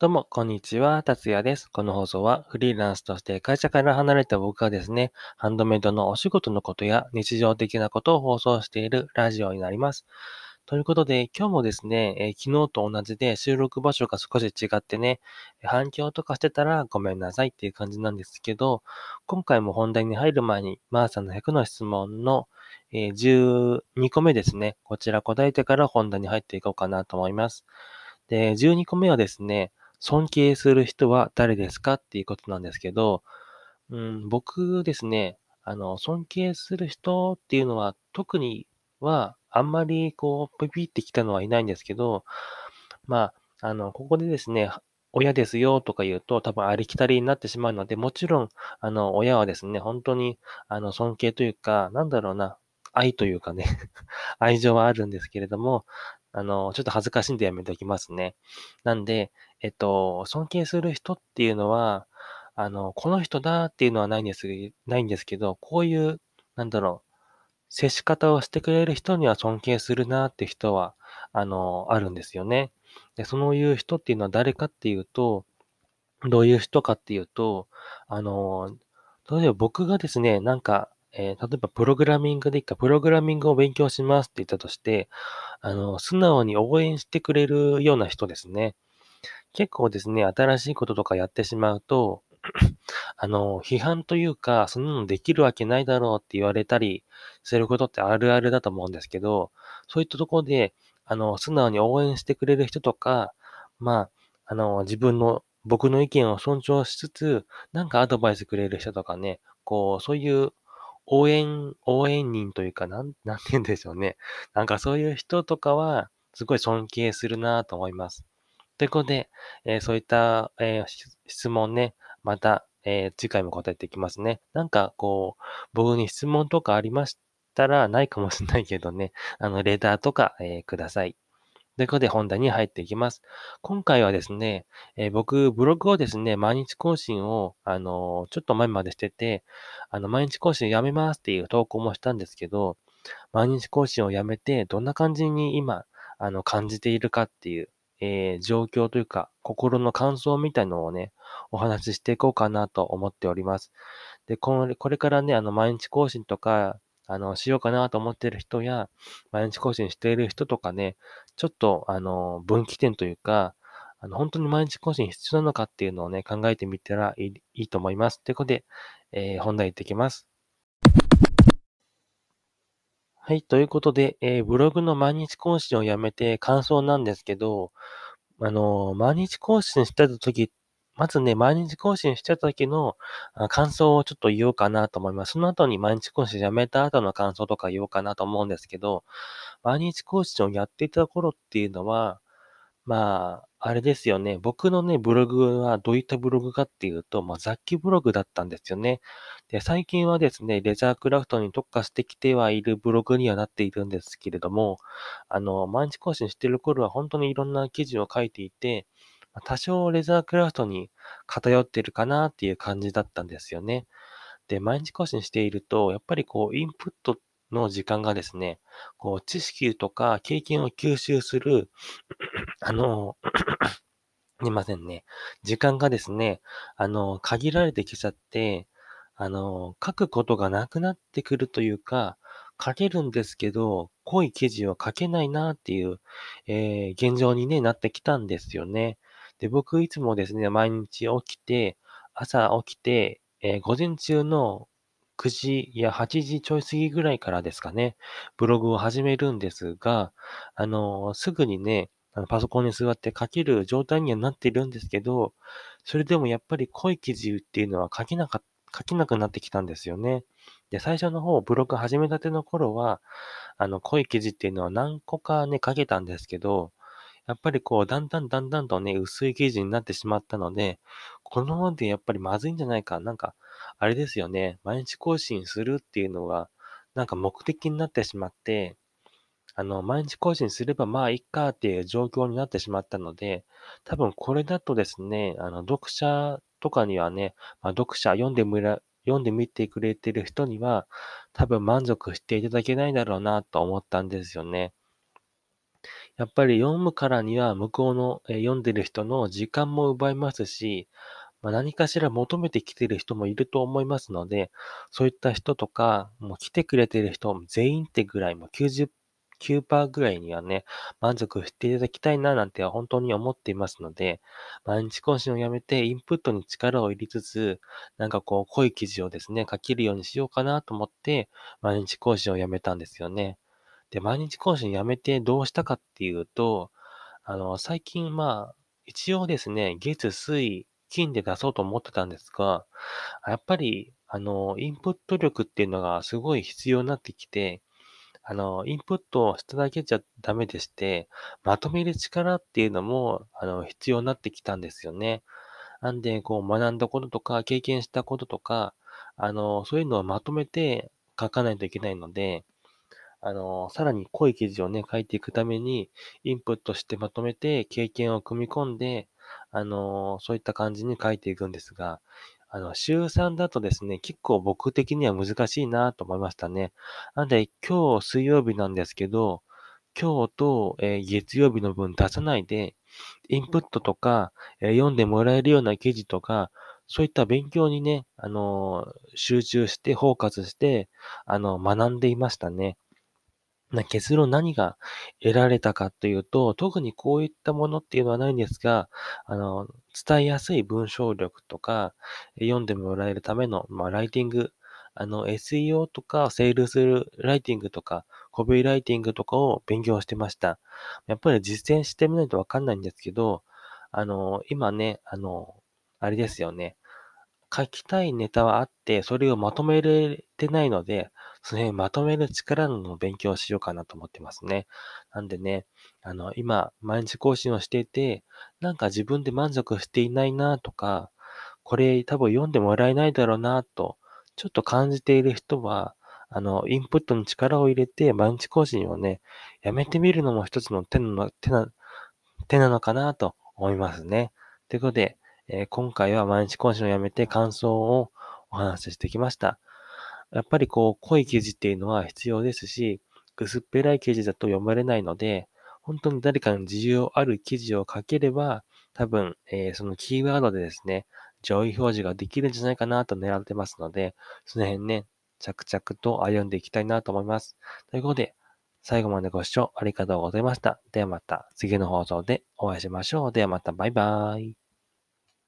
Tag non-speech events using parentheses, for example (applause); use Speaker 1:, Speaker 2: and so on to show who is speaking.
Speaker 1: どうも、こんにちは。達也です。この放送はフリーランスとして会社から離れた僕がですね、ハンドメイドのお仕事のことや日常的なことを放送しているラジオになります。ということで、今日もですね、えー昨日と同じで収録場所が少し違ってね、反響とかしてたらごめんなさいっていう感じなんですけど、今回も本題に入る前に、マーさんの100の質問の、えー12個目ですね、こちら答えてから本題に入っていこうかなと思います。で、12個目はですね、尊敬する人は誰ですかっていうことなんですけど、うん、僕ですね、あの、尊敬する人っていうのは特にはあんまりこう、ピピってきたのはいないんですけど、まあ、あの、ここでですね、親ですよとか言うと多分ありきたりになってしまうので、もちろん、あの、親はですね、本当に、あの、尊敬というか、なんだろうな、愛というかね (laughs) 愛情はあるんですけれども、あの、ちょっと恥ずかしいんでやめておきますね。なんで、えっと、尊敬する人っていうのは、あの、この人だっていうのはないんです、ないんですけど、こういう、なんだろう、接し方をしてくれる人には尊敬するなって人は、あの、あるんですよね。で、そのいう人っていうのは誰かっていうと、どういう人かっていうと、あの、例えば僕がですね、なんか、えー例えばプログラミングでいいか、プログラミングを勉強しますって言ったとして、あの、素直に応援してくれるような人ですね。結構ですね、新しいこととかやってしまうと、(clears throat) あの、批判というか、そんなのできるわけないだろうって言われたりすることってあるあるだと思うんですけど、そういったところで、あの、素直に応援してくれる人とか、まあ、あの、自分の、僕の意見を尊重しつつ、なんかアドバイスくれる人とかね、こう、そういう応援、応援人というか、なん、なんて言うんでしょうね。なんかそういう人とかは、すごい尊敬するなと思います。ということで、えーそういった、えー質問ね、また、えー次回も答えていきますね。なんか、こう、僕に質問とかありましたら、ないかもしれないけどね、あの、レターとか、えください。ということで、本題に入っていきます。今回はですね、えー僕、ブログをですね、毎日更新を、あのーちょっと前までしてて、あの、毎日更新やめますっていう投稿もしたんですけど、毎日更新をやめて、どんな感じに今、あの、感じているかっていう、えー状況というか、心の感想みたいのをね、お話ししていこうかなと思っております。で、これこれからね、あの、毎日更新とか、あの、しようかなと思ってる人や、毎日更新している人とかね、ちょっと、あの、分岐点というか、あの、本当に毎日更新必要なのかっていうのをね、考えてみたらいいいいと思います。ということで、えー本題行ってきます。はい。ということで、えーブログの毎日更新をやめて感想なんですけど、あの毎日更新してた時、まずね、毎日更新してた時の感想をちょっと言おうかなと思います。その後に毎日更新やめた後の感想とか言おうかなと思うんですけど、毎日更新をやっていた頃っていうのは、まあ、あれですよね。僕のね、ブログはどういったブログかっていうと、まあ、雑記ブログだったんですよね。で、最近はですね、レザークラフトに特化してきてはいるブログにはなっているんですけれども、あの、毎日更新してる頃は本当にいろんな記事を書いていて、多少レザークラフトに偏ってるかなっていう感じだったんですよね。で、毎日更新していると、やっぱりこう、インプットの時間がですね、こう、知識とか経験を吸収する、(clears throat) あの、(clears throat) すいませんね。時間がですね、あの、限られてきちゃって、あの、書くことがなくなってくるというか、書けるんですけど、濃い記事を書けないなっていう、えー現状にね、なってきたんですよね。で、僕いつもですね、毎日起きて、朝起きて、えー午前中の9時や8時ちょい過ぎぐらいからですかね、ブログを始めるんですが、あの、すぐにね、あのパソコンに座って書ける状態にはなってるんですけど、それでもやっぱり濃い記事っていうのは書けなか、書けなくなってきたんですよね。で、最初の方、ブログ始めたての頃は、あの、濃い記事っていうのは何個かね、書けたんですけど、やっぱりこう、だんだんだんだんとね、薄い記事になってしまったので、このままでやっぱりまずいんじゃないか。なんか、あれですよね。毎日更新するっていうのが、なんか目的になってしまって、あの、毎日更新すればまあいいかっていう状況になってしまったので、多分これだとですね、あの、読者とかにはね、まあ、読者読んでみら、読んでみてくれてる人には、多分満足していただけないだろうなと思ったんですよね。やっぱり読むからには向こうの、え読んでる人の時間も奪いますし、まあ、何かしら求めてきてる人もいると思いますので、そういった人とか、もう来てくれてる人全員ってぐらい、もう99%ぐらいにはね、満足していただきたいななんて本当に思っていますので、毎日更新をやめてインプットに力を入れつつ、なんかこう濃い記事をですね、書けるようにしようかなと思って、毎日更新をやめたんですよね。で、毎日更新やめてどうしたかっていうと、あの、最近まあ、一応ですね、月、水、金で出そうと思ってたんですが、やっぱり、あの、インプット力っていうのがすごい必要になってきて、あの、インプットをしただけじゃダメでして、まとめる力っていうのも、あの、必要になってきたんですよね。なんで、こう、学んだこととか、経験したこととか、あの、そういうのをまとめて書かないといけないので、あの、さらに濃い記事をね、書いていくために、インプットしてまとめて、経験を組み込んで、あの、そういった感じに書いていくんですが、あの、週3だとですね、結構僕的には難しいなと思いましたね。なんで、今日水曜日なんですけど、今日と、え月曜日の分出さないで、インプットとか、え読んでもらえるような記事とか、そういった勉強にね、あの集中して、フォーカスして、あの、学んでいましたね。な結論何が得られたかというと、特にこういったものっていうのはないんですが、あの、伝えやすい文章力とか、読んでもらえるための、まあ、ライティング、あの、SEO とか、セールスライティングとか、コピーライティングとかを勉強してました。やっぱり実践してみないとわかんないんですけど、あの、今ね、あの、あれですよね。書きたいネタはあって、それをまとめれてないので、その辺まとめる力の勉強をしようかなと思ってますね。なんでね、あの、今、毎日更新をしていて、なんか自分で満足していないなとか、これ多分読んでもらえないだろうなと、ちょっと感じている人は、あの、インプットに力を入れて、毎日更新をね、やめてみるのも一つの手の、手な、手なのかなと思いますね。ということで、えー今回は毎日更新をやめて感想をお話ししてきました。やっぱりこう、濃い記事っていうのは必要ですし、薄っぺらい記事だと読まれないので、本当に誰かの需要ある記事を書ければ、多分、えーそのキーワードでですね、上位表示ができるんじゃないかなと狙ってますので、その辺ね、着々と歩んでいきたいなと思います。ということで、最後までご視聴ありがとうございました。ではまた次の放送でお会いしましょう。ではまたバイバーイ。